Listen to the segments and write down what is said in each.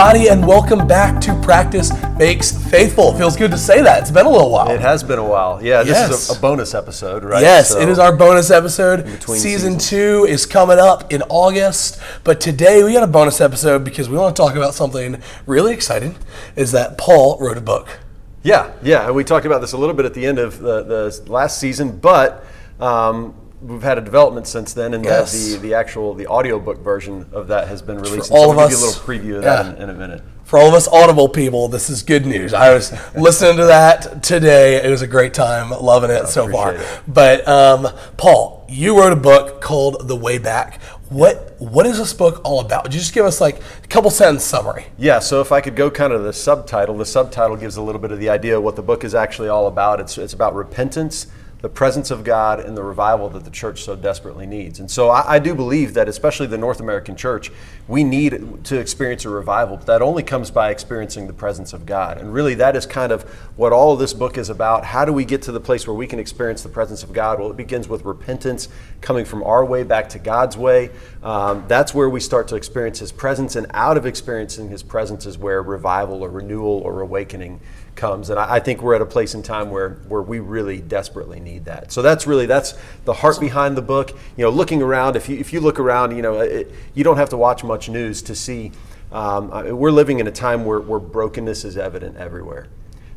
everybody, and welcome back to Practice Makes Faithful. Feels good to say that. It's been a little while. It has been a while. Yeah, this Yes. is a, a bonus episode, right? Yes, So- it is our bonus episode. Season seasons. two is coming up in August, but today we got a bonus episode because we want to talk about something really exciting. Is that Paul wrote a book? Yeah, yeah. and We talked about this a little bit at the end of the, the last season, but um, we've had a development since then, and Yes. that the the actual the audiobook version of that has been released. all so of us, give you a little preview of yeah. that in, in a minute. For all of us Audible people, this is good news. I was listening to that today. It was a great time, loving it so far. it. But um, Paul, you wrote a book called The Way Back. What what is this book all about? Would you just give us like a couple sentence summary? Yeah, so if I could go kind of the subtitle, the subtitle gives a little bit of the idea of what the book is actually all about. It's, it's about repentance, the presence of God, and the revival that the church so desperately needs. And so I, I do believe that, especially the North American church, we need to experience a revival, but that only comes by experiencing the presence of God. And really, that is kind of what all of this book is about. How do we get to the place where we can experience the presence of God? Well, it begins with repentance, coming from our way back to God's way. Um, that's where we start to experience His presence, and out of experiencing His presence is where revival or renewal or awakening comes. And I, I think we're at a place in time where where we really desperately need that. So that's really that's the heart behind the book. You know, looking around, if you if you look around, you know, it, you don't have to watch much news to see. Um, we're living in a time where, where brokenness is evident everywhere.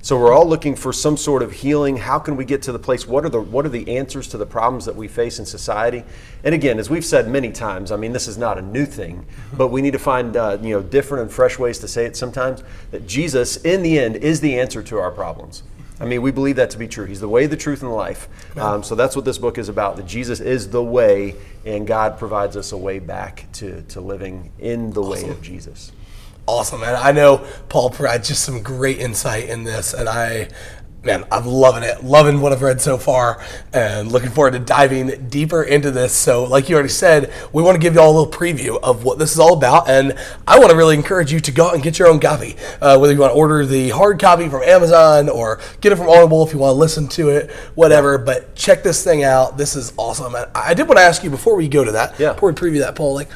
So we're all looking for some sort of healing. How can we get to the place? What are the what are the answers to the problems that we face in society? And again, as we've said many times, I mean this is not a new thing, but we need to find uh, you know different and fresh ways to say it. Sometimes that Jesus, in the end, is the answer to our problems. I mean, we believe that to be true. He's the way, the truth, and the life. Um, so that's what this book is about. That Jesus is the way, and God provides us a way back to to living in the way of Jesus. Awesome, man. I know Paul provides just some great insight in this, and I, man, I'm loving it. Loving what I've read so far, and looking forward to diving deeper into this. So, like you already said, we want to give you all a little preview of what this is all about, and I want to really encourage you to go out and get your own copy. Uh, whether you want to order the hard copy from Amazon or get it from Audible if you want to listen to it, whatever. But check this thing out. This is awesome. And I did want to ask you before we go to that, Yeah. before we preview that, Paul, like,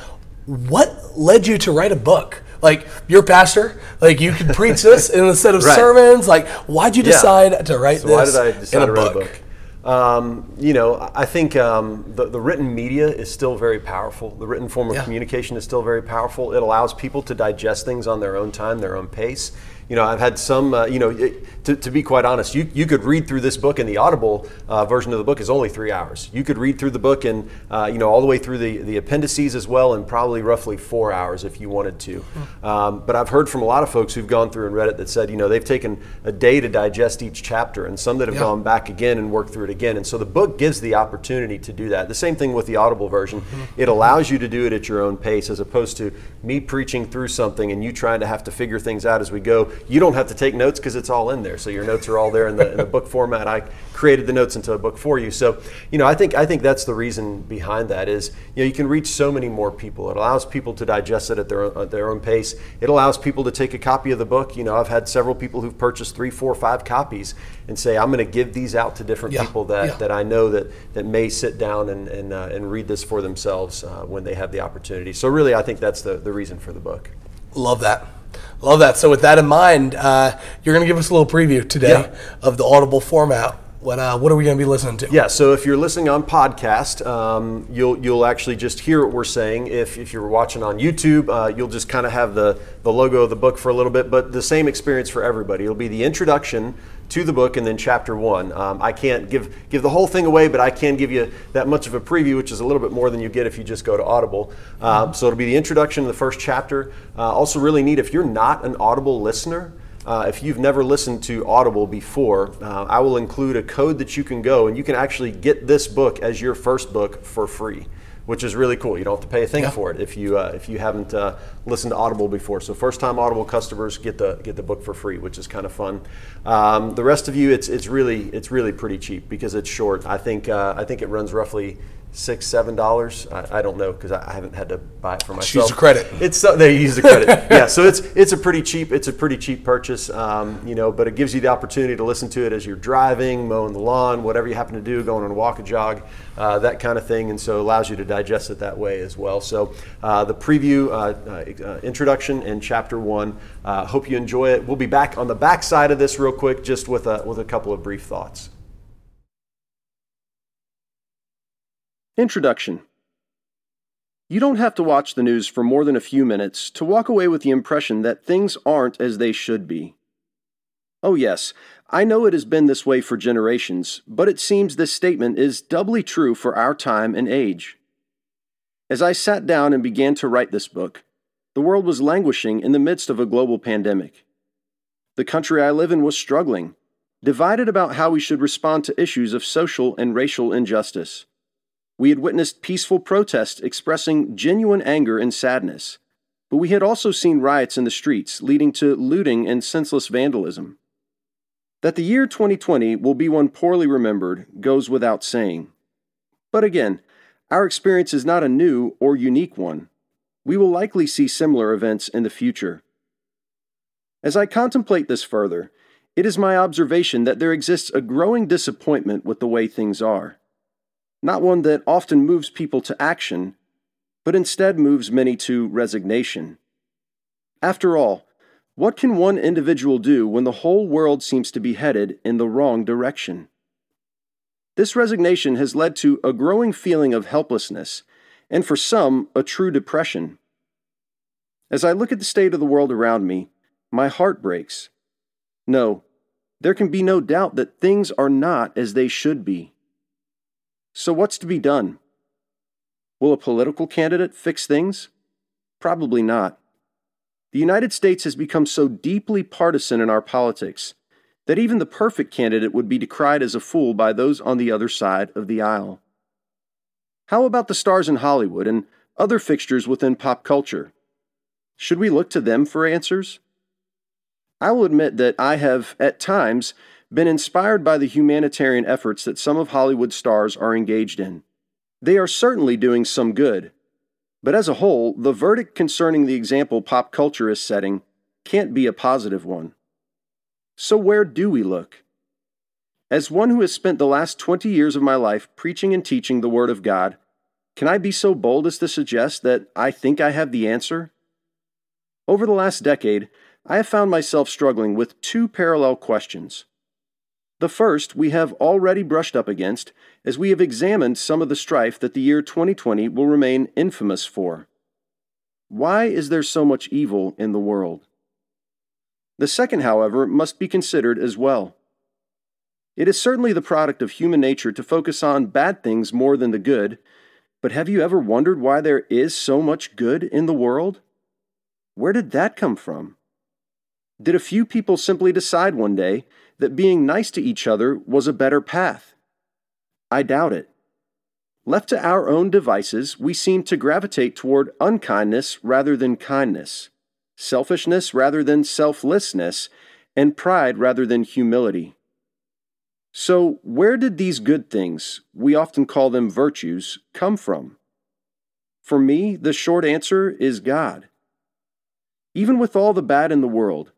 what led you to write a book? Like you're a pastor, like you could preach this instead of Right. sermons. Like, why'd you Yeah. decide to write So this why did I decide in a to write book? a book? Um, you know, I think um, the, the written media is still very powerful. The written form of Yeah. communication is still very powerful. It allows people to digest things on their own time, their own pace. You know, I've had some, uh, you know, it, to, to be quite honest, you, you could read through this book, and the Audible uh, version of the book is only three hours. You could read through the book and, uh, you know, all the way through the, the appendices as well, in probably roughly four hours if you wanted to. Um, but I've heard from a lot of folks who've gone through and read it that said, you know, they've taken a day to digest each chapter, and some that have Yeah. gone back again and worked through it again. And so the book gives the opportunity to do that. The same thing with the Audible version. It allows you to do it at your own pace as opposed to me preaching through something and you trying to have to figure things out as we go. You don't have to take notes because it's all in there. So your notes are all there in the, in the book format. I created the notes into a book for you. So, you know, I think I think that's the reason behind that is, you know, you can reach so many more people. It allows people to digest it at their own, at their own pace. It allows people to take a copy of the book. You know, I've had several people who've purchased three, four, five copies and say, I'm going to give these out to different Yeah, people that, yeah. that I know that, that may sit down and, and, uh, and read this for themselves uh, when they have the opportunity. So really, I think that's the, the reason for the book. Love that. Love that. So with that in mind, uh, you're going to give us a little preview today Yeah. of the Audible format. What uh, what are we going to be listening to? Yeah, so if you're listening on podcast, um, you'll you'll actually just hear what we're saying. If, if you're watching on YouTube, uh, you'll just kind of have the, the logo of the book for a little bit, but the same experience for everybody. It'll be the introduction to the book and then chapter one. Um, I can't give give the whole thing away, but I can give you that much of a preview, which is a little bit more than you get if you just go to Audible. Um, so it'll be the introduction to the first chapter. Uh, also, really neat if you're not an Audible listener. Uh, if you've never listened to Audible before, uh, I will include a code that you can go and you can actually get this book as your first book for free, which is really cool. You don't have to pay a thing Yeah. for it if you uh, if you haven't uh, listened to Audible before. So first time Audible customers get the get the book for free, which is kind of fun. Um, the rest of you, it's it's really it's really pretty cheap because it's short. I think uh, I think it runs roughly six, seven dollars. I, I don't know because I, I haven't had to buy it for myself. use the credit. It's so they use the credit. yeah, so it's it's a pretty cheap it's a pretty cheap purchase, um, you know. But it gives you the opportunity to listen to it as you're driving, mowing the lawn, whatever you happen to do, going on a walk, a jog, uh, that kind of thing, and so it allows you to digest it that way as well. So uh, the preview, uh, uh, introduction, and chapter one. Uh, hope you enjoy it. We'll be back on the back side of this real quick, just with a with a couple of brief thoughts. Introduction You don't have to watch the news for more than a few minutes to walk away with the impression that things aren't as they should be. Oh, yes, I know it has been this way for generations, but it seems this statement is doubly true for our time and age. As I sat down and began to write this book, the world was languishing in the midst of a global pandemic. The country I live in was struggling, divided about how we should respond to issues of social and racial injustice. We had witnessed peaceful protests expressing genuine anger and sadness, but we had also seen riots in the streets leading to looting and senseless vandalism. That the year 2020 will be one poorly remembered goes without saying. But again, our experience is not a new or unique one. We will likely see similar events in the future. As I contemplate this further, it is my observation that there exists a growing disappointment with the way things are not one that often moves people to action, but instead moves many to resignation. After all, what can one individual do when the whole world seems to be headed in the wrong direction? This resignation has led to a growing feeling of helplessness, and for some, a true depression. As I look at the state of the world around me, my heart breaks. No, there can be no doubt that things are not as they should be. So, what's to be done? Will a political candidate fix things? Probably not. The United States has become so deeply partisan in our politics that even the perfect candidate would be decried as a fool by those on the other side of the aisle. How about the stars in Hollywood and other fixtures within pop culture? Should we look to them for answers? I will admit that I have, at times, been inspired by the humanitarian efforts that some of Hollywood stars are engaged in. They are certainly doing some good, but as a whole, the verdict concerning the example pop culture is setting can't be a positive one. So, where do we look? As one who has spent the last 20 years of my life preaching and teaching the Word of God, can I be so bold as to suggest that I think I have the answer? Over the last decade, I have found myself struggling with two parallel questions. The first we have already brushed up against, as we have examined some of the strife that the year 2020 will remain infamous for. Why is there so much evil in the world? The second, however, must be considered as well. It is certainly the product of human nature to focus on bad things more than the good, but have you ever wondered why there is so much good in the world? Where did that come from? Did a few people simply decide one day that being nice to each other was a better path? I doubt it. Left to our own devices, we seem to gravitate toward unkindness rather than kindness, selfishness rather than selflessness, and pride rather than humility. So, where did these good things, we often call them virtues, come from? For me, the short answer is God. Even with all the bad in the world,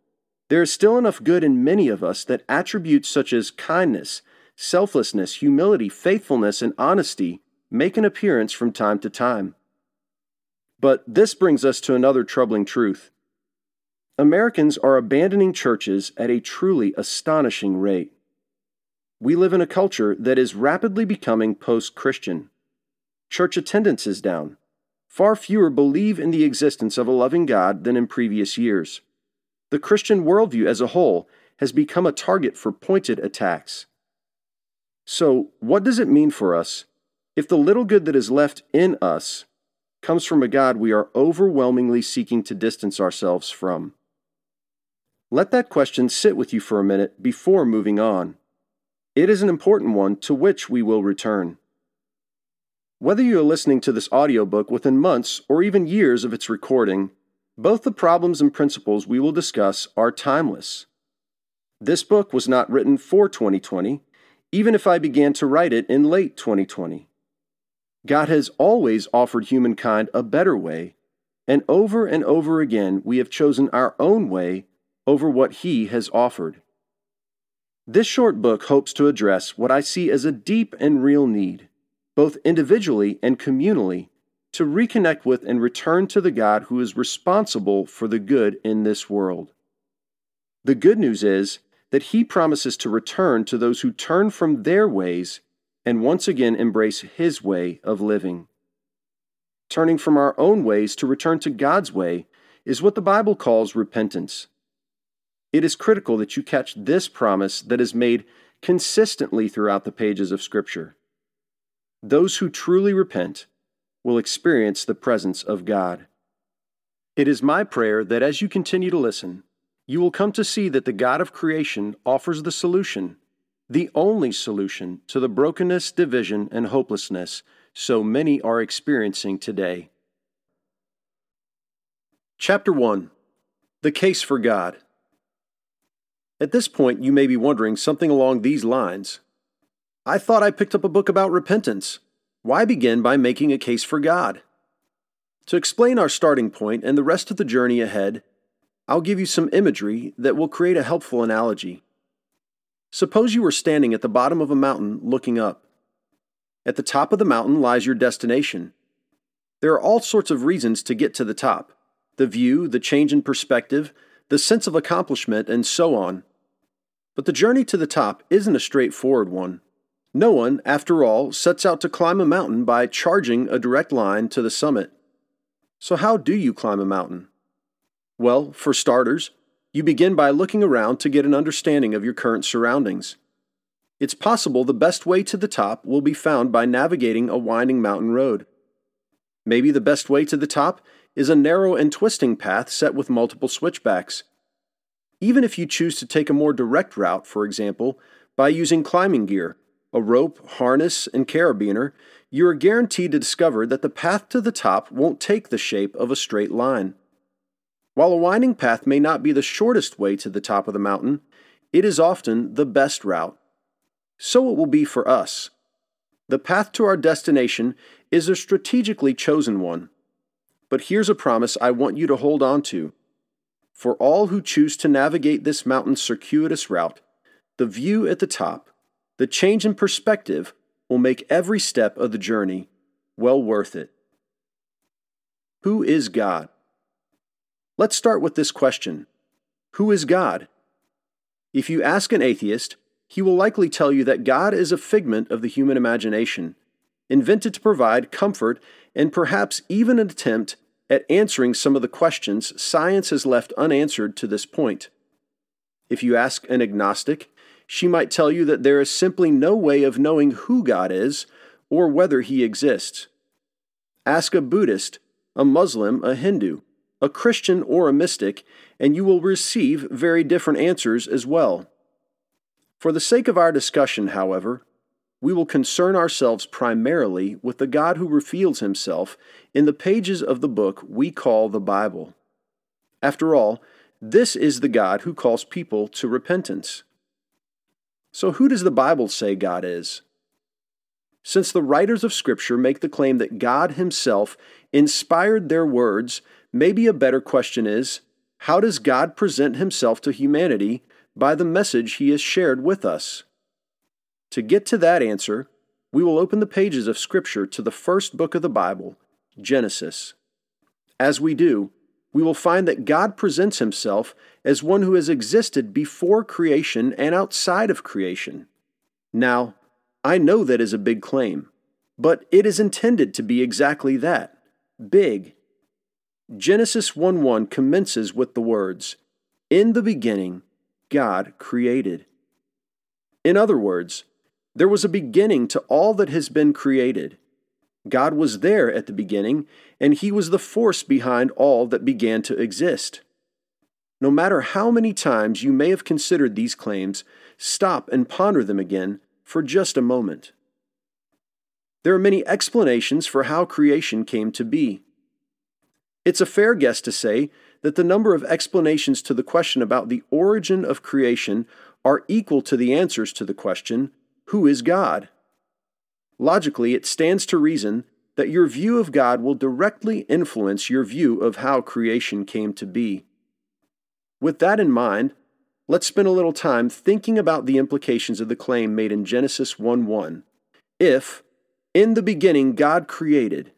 there is still enough good in many of us that attributes such as kindness, selflessness, humility, faithfulness, and honesty make an appearance from time to time. But this brings us to another troubling truth. Americans are abandoning churches at a truly astonishing rate. We live in a culture that is rapidly becoming post Christian. Church attendance is down. Far fewer believe in the existence of a loving God than in previous years the Christian worldview as a whole has become a target for pointed attacks. So, what does it mean for us if the little good that is left in us comes from a God we are overwhelmingly seeking to distance ourselves from? Let that question sit with you for a minute before moving on. It is an important one to which we will return. Whether you are listening to this audiobook within months or even years of its recording, both the problems and principles we will discuss are timeless. This book was not written for 2020, even if I began to write it in late 2020. God has always offered humankind a better way, and over and over again we have chosen our own way over what He has offered. This short book hopes to address what I see as a deep and real need, both individually and communally, to reconnect with and return to the God who is responsible for the good in this world. The good news is that He promises to return to those who turn from their ways and once again embrace His way of living. Turning from our own ways to return to God's way is what the Bible calls repentance. It is critical that you catch this promise that is made consistently throughout the pages of Scripture. Those who truly repent will experience the presence of God. It is my prayer that as you continue to listen, you will come to see that the God of creation offers the solution, the only solution to the brokenness, division, and hopelessness so many are experiencing today. Chapter 1 The Case for God. At this point, you may be wondering something along these lines. I thought I picked up a book about repentance. Why begin by making a case for God? To explain our starting point and the rest of the journey ahead, I'll give you some imagery that will create a helpful analogy. Suppose you were standing at the bottom of a mountain looking up. At the top of the mountain lies your destination. There are all sorts of reasons to get to the top the view, the change in perspective, the sense of accomplishment, and so on. But the journey to the top isn't a straightforward one. No one, after all, sets out to climb a mountain by charging a direct line to the summit. So, how do you climb a mountain? Well, for starters, you begin by looking around to get an understanding of your current surroundings. It's possible the best way to the top will be found by navigating a winding mountain road. Maybe the best way to the top is a narrow and twisting path set with multiple switchbacks. Even if you choose to take a more direct route, for example, by using climbing gear, a rope, harness, and carabiner, you are guaranteed to discover that the path to the top won't take the shape of a straight line. While a winding path may not be the shortest way to the top of the mountain, it is often the best route. So it will be for us. The path to our destination is a strategically chosen one. But here's a promise I want you to hold on to. For all who choose to navigate this mountain's circuitous route, the view at the top, the change in perspective, will make every step of the journey well worth it. Who is God? Let's start with this question Who is God? If you ask an atheist, he will likely tell you that God is a figment of the human imagination, invented to provide comfort and perhaps even an attempt at answering some of the questions science has left unanswered to this point. If you ask an agnostic, she might tell you that there is simply no way of knowing who God is or whether he exists. Ask a Buddhist, a Muslim, a Hindu a Christian or a mystic, and you will receive very different answers as well. For the sake of our discussion, however, we will concern ourselves primarily with the God who reveals himself in the pages of the book we call the Bible. After all, this is the God who calls people to repentance. So, who does the Bible say God is? Since the writers of Scripture make the claim that God Himself inspired their words Maybe a better question is how does God present himself to humanity by the message he has shared with us? To get to that answer, we will open the pages of Scripture to the first book of the Bible, Genesis. As we do, we will find that God presents himself as one who has existed before creation and outside of creation. Now, I know that is a big claim, but it is intended to be exactly that big Genesis 1 1 commences with the words, In the beginning, God created. In other words, there was a beginning to all that has been created. God was there at the beginning, and He was the force behind all that began to exist. No matter how many times you may have considered these claims, stop and ponder them again for just a moment. There are many explanations for how creation came to be. It's a fair guess to say that the number of explanations to the question about the origin of creation are equal to the answers to the question, Who is God? Logically it stands to reason that your view of God will directly influence your view of how creation came to be. With that in mind, let's spend a little time thinking about the implications of the claim made in Genesis 1 1. If, in the beginning, God created,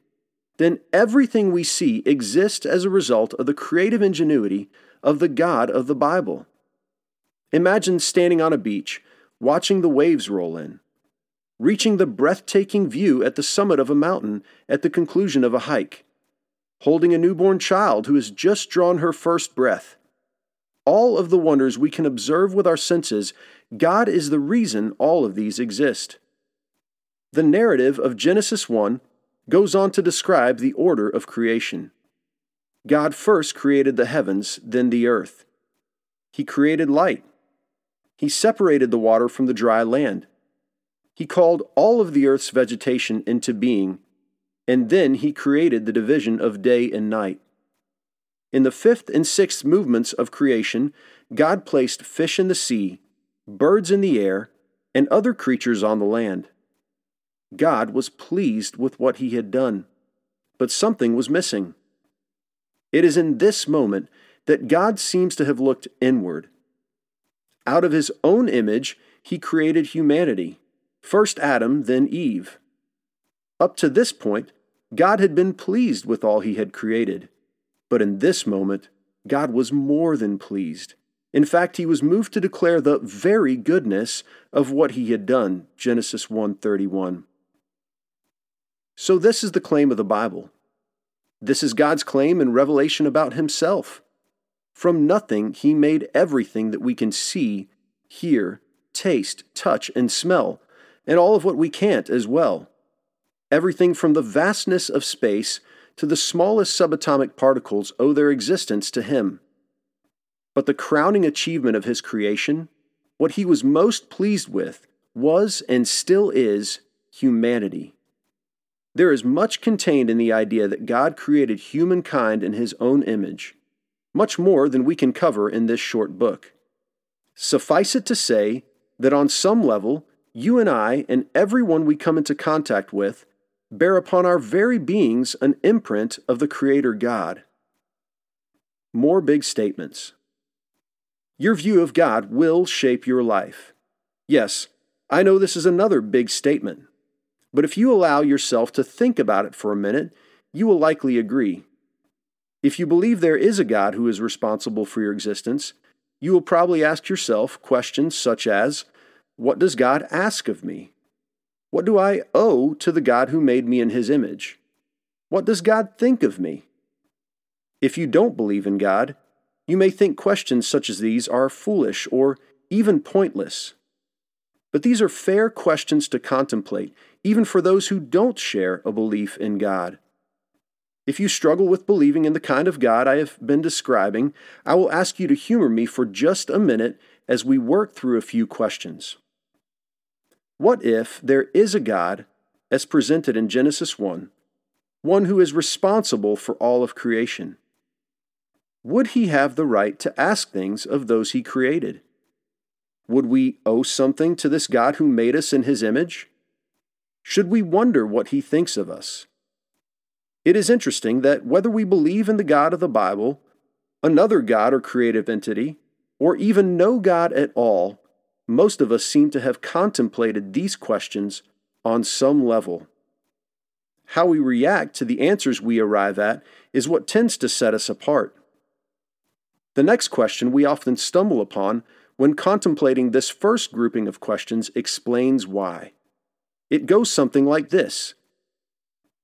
then everything we see exists as a result of the creative ingenuity of the God of the Bible. Imagine standing on a beach, watching the waves roll in, reaching the breathtaking view at the summit of a mountain at the conclusion of a hike, holding a newborn child who has just drawn her first breath. All of the wonders we can observe with our senses, God is the reason all of these exist. The narrative of Genesis 1 goes on to describe the order of creation. God first created the heavens, then the earth. He created light. He separated the water from the dry land. He called all of the earth's vegetation into being, and then he created the division of day and night. In the fifth and sixth movements of creation, God placed fish in the sea, birds in the air, and other creatures on the land. God was pleased with what he had done, but something was missing. It is in this moment that God seems to have looked inward. Out of his own image, he created humanity, first Adam, then Eve. Up to this point, God had been pleased with all he had created. But in this moment, God was more than pleased. In fact, he was moved to declare the very goodness of what he had done. Genesis 1:31. So this is the claim of the Bible. This is God's claim and revelation about himself. From nothing, he made everything that we can see, hear, taste, touch, and smell, and all of what we can't as well. Everything from the vastness of space to the smallest subatomic particles owe their existence to him. But the crowning achievement of his creation, what he was most pleased with, was and still is humanity. There is much contained in the idea that God created humankind in his own image, much more than we can cover in this short book. Suffice it to say that on some level, you and I and everyone we come into contact with bear upon our very beings an imprint of the Creator God. More big statements. Your view of God will shape your life. Yes, I know this is another big statement. But if you allow yourself to think about it for a minute, you will likely agree. If you believe there is a God who is responsible for your existence, you will probably ask yourself questions such as What does God ask of me? What do I owe to the God who made me in his image? What does God think of me? If you don't believe in God, you may think questions such as these are foolish or even pointless. But these are fair questions to contemplate, even for those who don't share a belief in God. If you struggle with believing in the kind of God I have been describing, I will ask you to humor me for just a minute as we work through a few questions. What if there is a God, as presented in Genesis 1, one who is responsible for all of creation? Would he have the right to ask things of those he created? Would we owe something to this God who made us in his image? Should we wonder what he thinks of us? It is interesting that whether we believe in the God of the Bible, another God or creative entity, or even no God at all, most of us seem to have contemplated these questions on some level. How we react to the answers we arrive at is what tends to set us apart. The next question we often stumble upon when contemplating this first grouping of questions, explains why. It goes something like this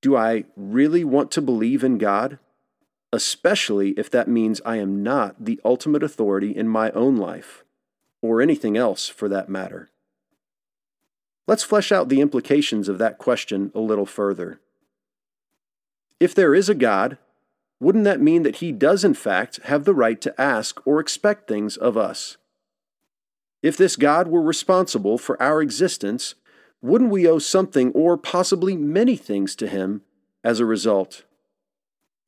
Do I really want to believe in God? Especially if that means I am not the ultimate authority in my own life, or anything else for that matter. Let's flesh out the implications of that question a little further. If there is a God, wouldn't that mean that He does, in fact, have the right to ask or expect things of us? If this God were responsible for our existence, wouldn't we owe something or possibly many things to Him as a result?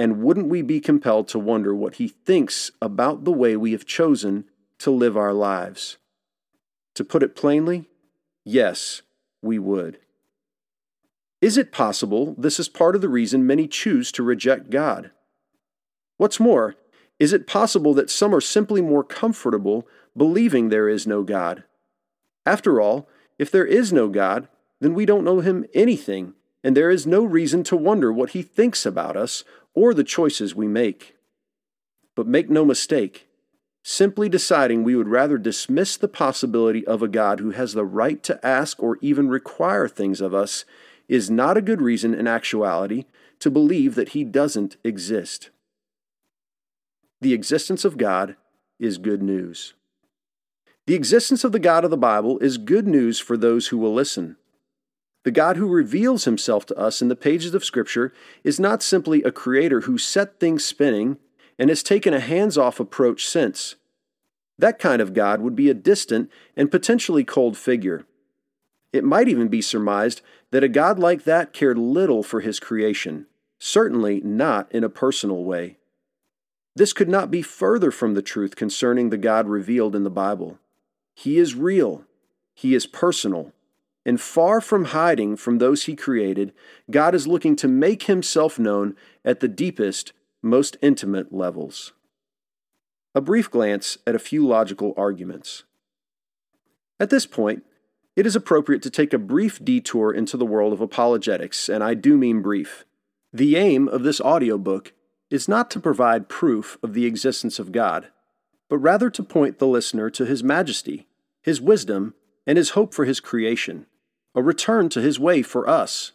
And wouldn't we be compelled to wonder what He thinks about the way we have chosen to live our lives? To put it plainly, yes, we would. Is it possible this is part of the reason many choose to reject God? What's more, is it possible that some are simply more comfortable believing there is no God? After all, if there is no God, then we don't know Him anything, and there is no reason to wonder what He thinks about us or the choices we make. But make no mistake, simply deciding we would rather dismiss the possibility of a God who has the right to ask or even require things of us is not a good reason in actuality to believe that He doesn't exist. The existence of God is good news. The existence of the God of the Bible is good news for those who will listen. The God who reveals himself to us in the pages of Scripture is not simply a creator who set things spinning and has taken a hands off approach since. That kind of God would be a distant and potentially cold figure. It might even be surmised that a God like that cared little for his creation, certainly not in a personal way. This could not be further from the truth concerning the God revealed in the Bible. He is real, He is personal, and far from hiding from those He created, God is looking to make Himself known at the deepest, most intimate levels. A brief glance at a few logical arguments. At this point, it is appropriate to take a brief detour into the world of apologetics, and I do mean brief. The aim of this audiobook is not to provide proof of the existence of God, but rather to point the listener to His majesty, His wisdom, and His hope for His creation, a return to His way for us.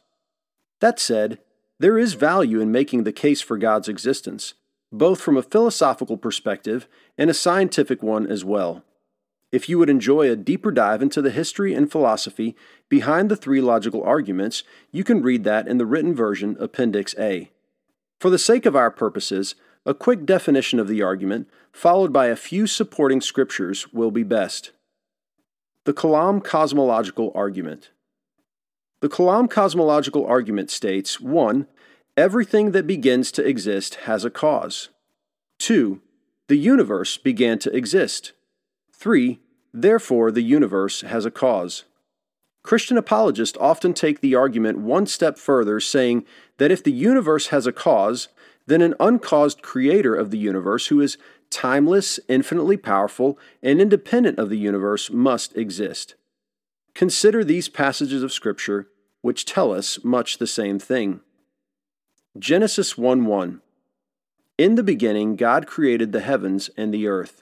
That said, there is value in making the case for God's existence, both from a philosophical perspective and a scientific one as well. If you would enjoy a deeper dive into the history and philosophy behind the three logical arguments, you can read that in the written version, Appendix A. For the sake of our purposes, a quick definition of the argument, followed by a few supporting scriptures, will be best. The Kalam cosmological argument. The Kalam cosmological argument states 1. Everything that begins to exist has a cause. 2. The universe began to exist. 3. Therefore, the universe has a cause. Christian apologists often take the argument one step further, saying that if the universe has a cause, then an uncaused creator of the universe who is timeless, infinitely powerful, and independent of the universe must exist. Consider these passages of Scripture which tell us much the same thing. Genesis 1 1 In the beginning, God created the heavens and the earth.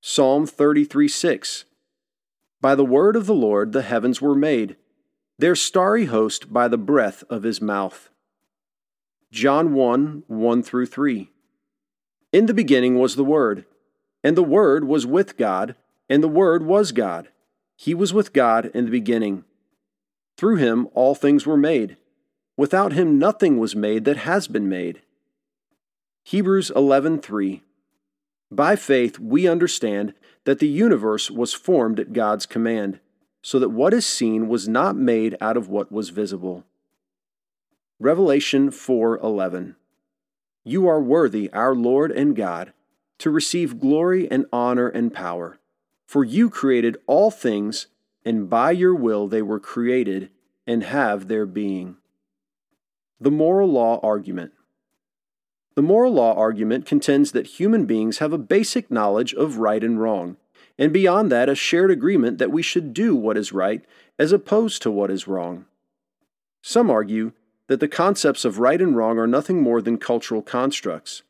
Psalm 33 6 by the word of the Lord the heavens were made, their starry host by the breath of his mouth. John 1 1 through 3. In the beginning was the Word, and the Word was with God, and the Word was God. He was with God in the beginning. Through him all things were made. Without him nothing was made that has been made. Hebrews 11:3 by faith, we understand that the universe was formed at God's command, so that what is seen was not made out of what was visible. Revelation 4:11 You are worthy, our Lord and God, to receive glory and honor and power, for you created all things, and by your will they were created and have their being. The moral law argument the moral law argument contends that human beings have a basic knowledge of right and wrong, and beyond that, a shared agreement that we should do what is right as opposed to what is wrong. Some argue that the concepts of right and wrong are nothing more than cultural constructs.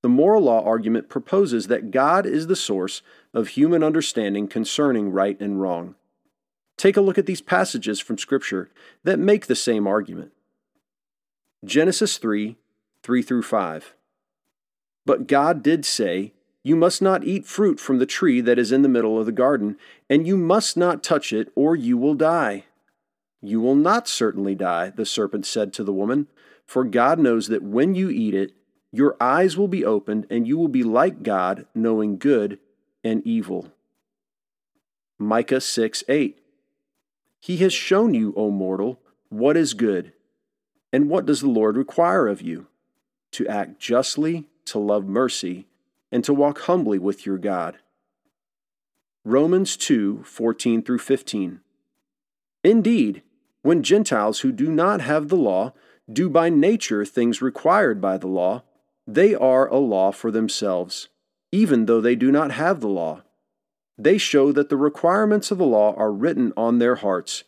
The moral law argument proposes that God is the source of human understanding concerning right and wrong. Take a look at these passages from Scripture that make the same argument. Genesis 3 3 through 5. But God did say, You must not eat fruit from the tree that is in the middle of the garden, and you must not touch it, or you will die. You will not certainly die, the serpent said to the woman, for God knows that when you eat it, your eyes will be opened, and you will be like God, knowing good and evil. Micah 6 8. He has shown you, O mortal, what is good. And what does the Lord require of you? to act justly, to love mercy, and to walk humbly with your God. Romans 2 14 through 15. Indeed, when Gentiles who do not have the law do by nature things required by the law, they are a law for themselves, even though they do not have the law. They show that the requirements of the law are written on their hearts,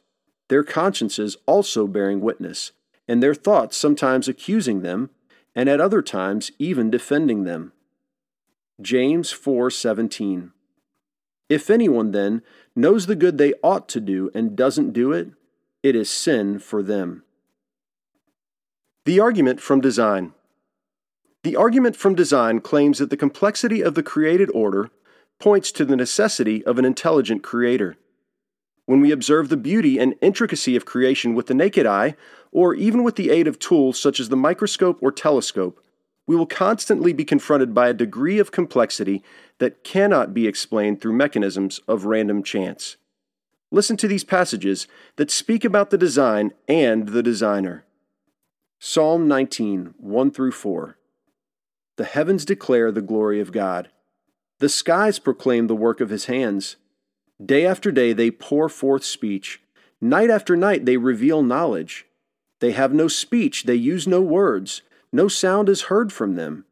their consciences also bearing witness, and their thoughts sometimes accusing them, and at other times even defending them. James 4:17 If anyone then knows the good they ought to do and doesn't do it, it is sin for them. The argument from design. The argument from design claims that the complexity of the created order points to the necessity of an intelligent creator. When we observe the beauty and intricacy of creation with the naked eye, or even with the aid of tools such as the microscope or telescope, we will constantly be confronted by a degree of complexity that cannot be explained through mechanisms of random chance. Listen to these passages that speak about the design and the designer. Psalm 19, 1 through 4. The heavens declare the glory of God. The skies proclaim the work of his hands. Day after day they pour forth speech. Night after night they reveal knowledge. They have no speech, they use no words. No sound is heard from them.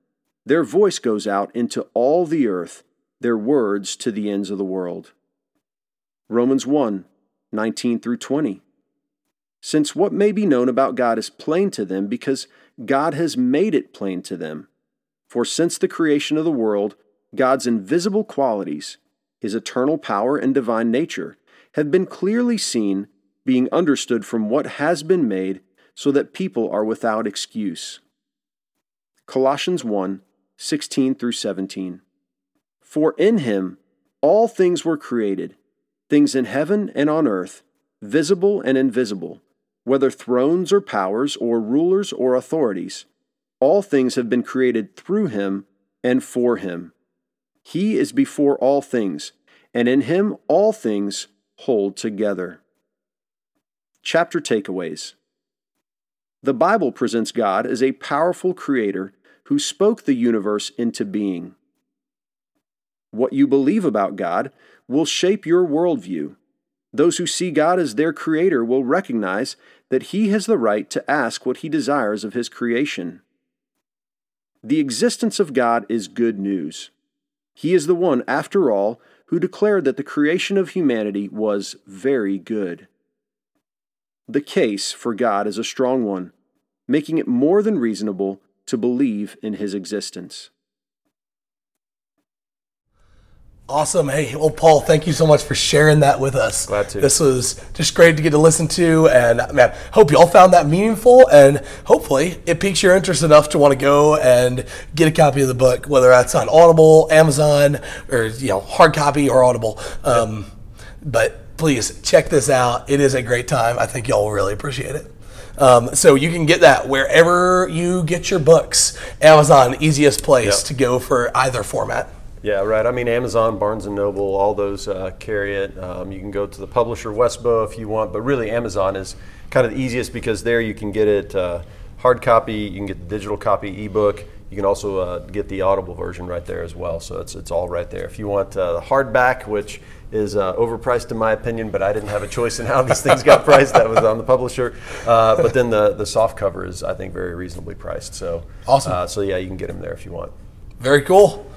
Their voice goes out into all the earth, their words to the ends of the world. Romans 1 19 through 20. Since what may be known about God is plain to them because God has made it plain to them. For since the creation of the world, God's invisible qualities, his eternal power and divine nature, have been clearly seen, being understood from what has been made, so that people are without excuse. Colossians 1 16 through 17. For in him all things were created things in heaven and on earth, visible and invisible, whether thrones or powers or rulers or authorities. All things have been created through him and for him. He is before all things, and in him all things hold together. Chapter Takeaways The Bible presents God as a powerful creator who spoke the universe into being. What you believe about God will shape your worldview. Those who see God as their creator will recognize that He has the right to ask what He desires of His creation. The existence of God is good news. He is the one, after all, who declared that the creation of humanity was very good. The case for God is a strong one, making it more than reasonable to believe in His existence. Awesome. Hey, well, Paul, thank you so much for sharing that with us. Glad to. This was just great to get to listen to, and man, hope you all found that meaningful, and hopefully it piques your interest enough to want to go and get a copy of the book, whether that's on Audible, Amazon, or you know, hard copy or Audible. Um, but please check this out. It is a great time. I think y'all will really appreciate it. Um, so you can get that wherever you get your books. Amazon, easiest place Yep. to go for either format. Yeah, right. I mean, Amazon, Barnes and Noble, all those uh, carry it. Um, you can go to the publisher Westbow if you want, but really Amazon is kind of the easiest because there you can get it uh, hard copy, you can get the digital copy ebook. You can also uh, get the Audible version right there as well. So it's, it's all right there. If you want uh, the hardback, which is uh, overpriced in my opinion, but I didn't have a choice in how these things got priced. That was on the publisher. Uh, but then the, the soft cover is, I think, very reasonably priced. So Awesome. Uh, so yeah, you can get them there if you want. Very cool.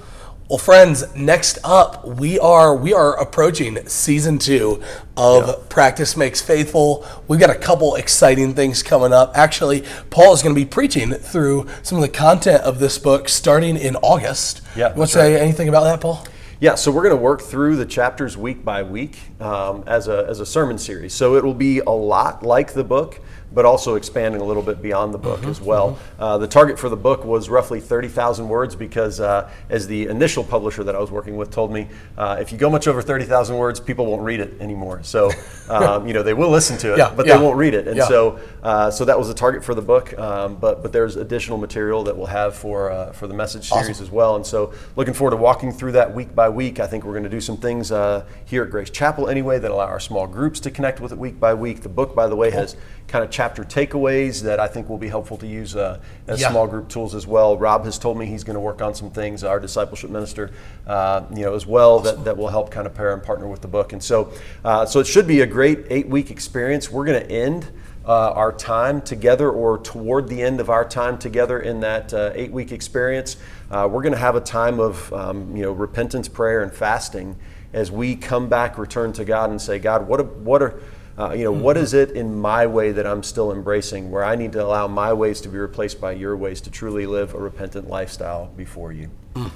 Well, friends, next up we are we are approaching season two of Practice Makes Faithful. We've got a couple exciting things coming up. Actually, Paul is going to be preaching through some of the content of this book starting in August. Yeah, You want to that's say anything about that, Paul? Yeah, so we're going to work through the chapters week by week um, as, a, as a sermon series. So it will be a lot like the book, but also expanding a little bit beyond the book as well. Uh, the target for the book was roughly 30,000 words because, uh, as the initial publisher that I was working with told me, uh, if you go much over 30,000 words, people won't read it anymore. So, um, you know, they will listen to it, Yeah, but yeah. they won't read it. And Yeah. so, uh, so that was the target for the book. Um, but but there's additional material that we'll have for uh, for the message series as well. And so, looking forward to walking through that week by week. I think we're going to do some things uh, here at Grace Chapel anyway that allow our small groups to connect with it week by week. The book, by the way, has kind of chapter takeaways that I think will be helpful to use uh, as Yeah. small group tools as well. Rob has told me he's going to work on some things, our discipleship minister, uh, you know, as well that, that will help kind of pair and partner with the book. And so, uh, so it should be a great eight week experience. We're going to end uh, our time together or toward the end of our time together in that uh, eight week experience. Uh, we're going to have a time of um, you know repentance, prayer, and fasting as we come back, return to God, and say, God, what, what are uh, you know, what is it in my way that I'm still embracing where I need to allow my ways to be replaced by your ways to truly live a repentant lifestyle before you?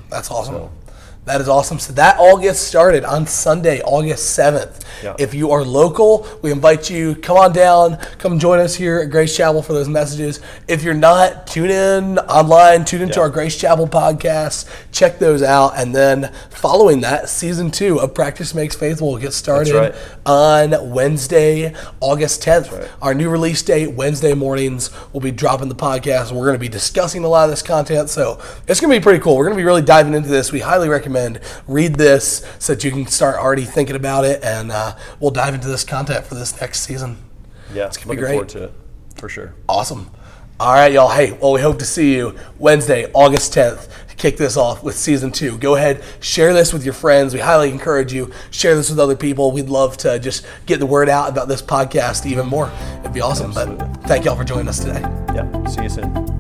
That's awesome. That is awesome. So that all gets started on Sunday, August 7th. Yeah. If you are local, we invite you, come on down, come join us here at Grace Chapel for those messages. If you're not, tune in online, tune into Yeah. our Grace Chapel podcast, check those out. And then following that, season two of Practice Makes Faithful will get started right. on Wednesday, August 10th. right. Our new release date, Wednesday mornings, we'll be dropping the podcast and we're going to be discussing a lot of this content. So it's going to be pretty cool. We're going to be really diving into this. We highly recommend read this so that you can start already thinking about it and uh, we'll dive into this content for this next season. Yeah, It's gonna be looking great. forward to it for sure. Awesome. All right, y'all. Hey, well, we hope to see you Wednesday, August 10th to kick this off with season two. Go ahead, share this with your friends. We highly encourage you. Share this with other people. We'd love to just get the word out about this podcast even more. It'd be awesome. Absolutely. But thank y'all for joining us today. Yeah, see you soon.